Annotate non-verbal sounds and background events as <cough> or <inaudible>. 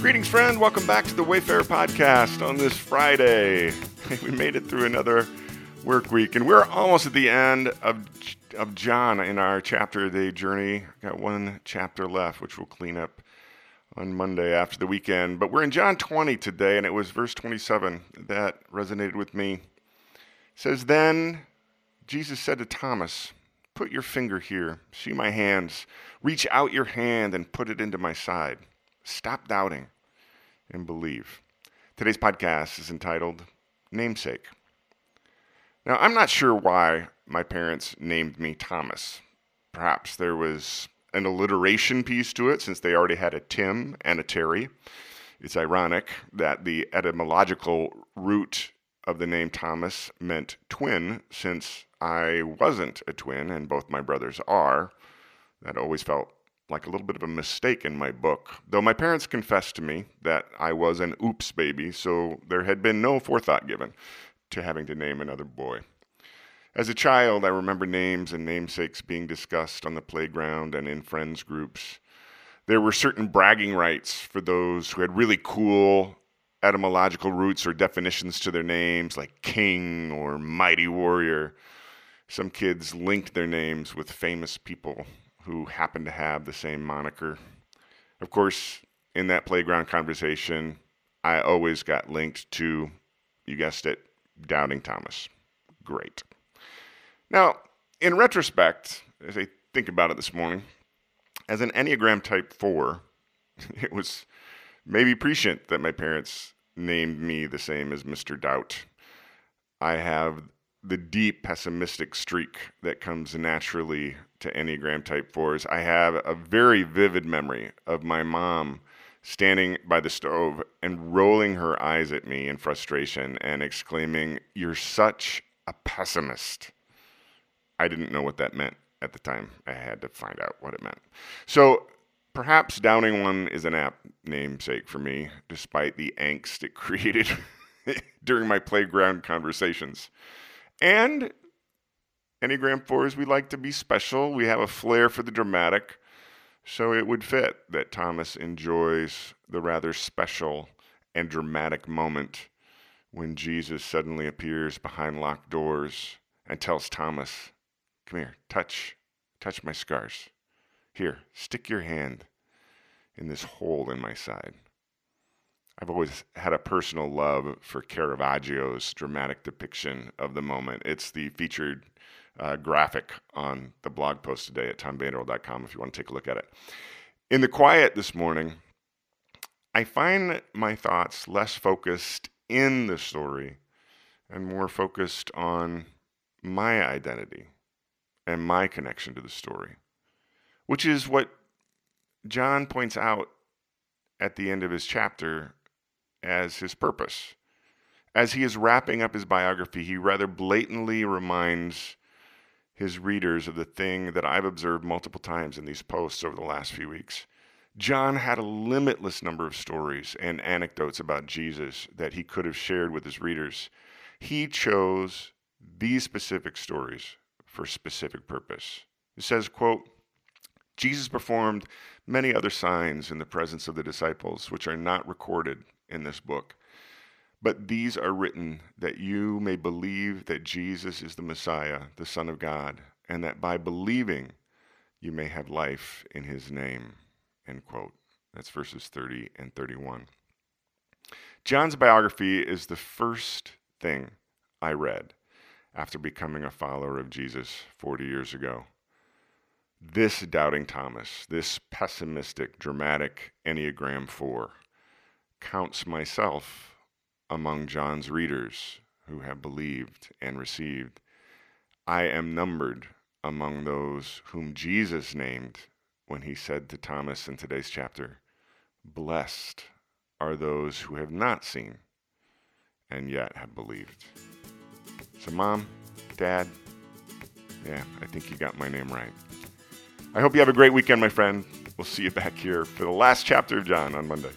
Greetings, friend. Welcome back to the Wayfarer podcast on this Friday. <laughs> We made it through another work week, and we're almost at the end of, of John in our chapter a day journey. Got one chapter left, which we'll clean up on Monday after the weekend. But we're in John 20 today, and it was verse 27 that resonated with me. It says, Then Jesus said to Thomas, Put your finger here, see my hands. Reach out your hand and put it into my side. Stop doubting and believe. Today's podcast is entitled Namesake. Now, I'm not sure why my parents named me Thomas. Perhaps there was an alliteration piece to it since they already had a Tim and a Terry. It's ironic that the etymological root of the name Thomas meant twin since I wasn't a twin and both my brothers are. That always felt like a little bit of a mistake in my book, though my parents confessed to me that I was an oops baby, so there had been no forethought given to having to name another boy. As a child, I remember names and namesakes being discussed on the playground and in friends groups. There were certain bragging rights for those who had really cool etymological roots or definitions to their names, like king or mighty warrior. Some kids linked their names with famous people who happened to have the same moniker. Of course, in that playground conversation, I always got linked to, you guessed it, Doubting Thomas. Great. Now, in retrospect, as I think about it this morning, as an Enneagram Type 4, <laughs> it was maybe prescient that my parents named me the same as Mr. Doubt. I have the deep pessimistic streak that comes naturally to Enneagram Type 4s. I have a very vivid memory of my mom standing by the stove and rolling her eyes at me in frustration and exclaiming, You're such a pessimist. I didn't know what that meant at the time. I had to find out what it meant. So perhaps Doubting One is an apt namesake for me, despite the angst it <laughs> created during my playground conversations. And Enneagram 4s, we like to be special. We have a flair for the dramatic. So it would fit that Thomas enjoys the rather special and dramatic moment when Jesus suddenly appears behind locked doors and tells Thomas, Come here, touch, touch my scars. Here, stick your hand in this hole in my side. I've always had a personal love for Caravaggio's dramatic depiction of the moment. It's the featured uh, graphic on the blog post today at tomvanderwell.com if you want to take a look at it. In the quiet this morning, I find my thoughts less focused in the story and more focused on my identity and my connection to the story, which is what John points out at the end of his chapter as his purpose. As he is wrapping up his biography, he rather blatantly reminds his readers of the thing that I've observed multiple times in these posts over the last few weeks. John had a limitless number of stories and anecdotes about Jesus that he could have shared with his readers. He chose these specific stories for specific purpose. It says, quote, Jesus performed many other signs in the presence of the disciples, which are not recorded in this book. But these are written that you may believe that Jesus is the Messiah, the Son of God, and that by believing you may have life in his name. End quote. That's verses 30 and 31. John's biography is the first thing I read after becoming a follower of Jesus 40 years ago. This doubting Thomas, this pessimistic, dramatic Enneagram 4, counts myself among John's readers who have believed and received. I am numbered among those whom Jesus named when he said to Thomas in today's chapter, Blessed are those who have not seen and yet have believed. So, mom, dad, yeah, I think you got my name right. I hope you have a great weekend, my friend. We'll see you back here for the last chapter of John on Monday.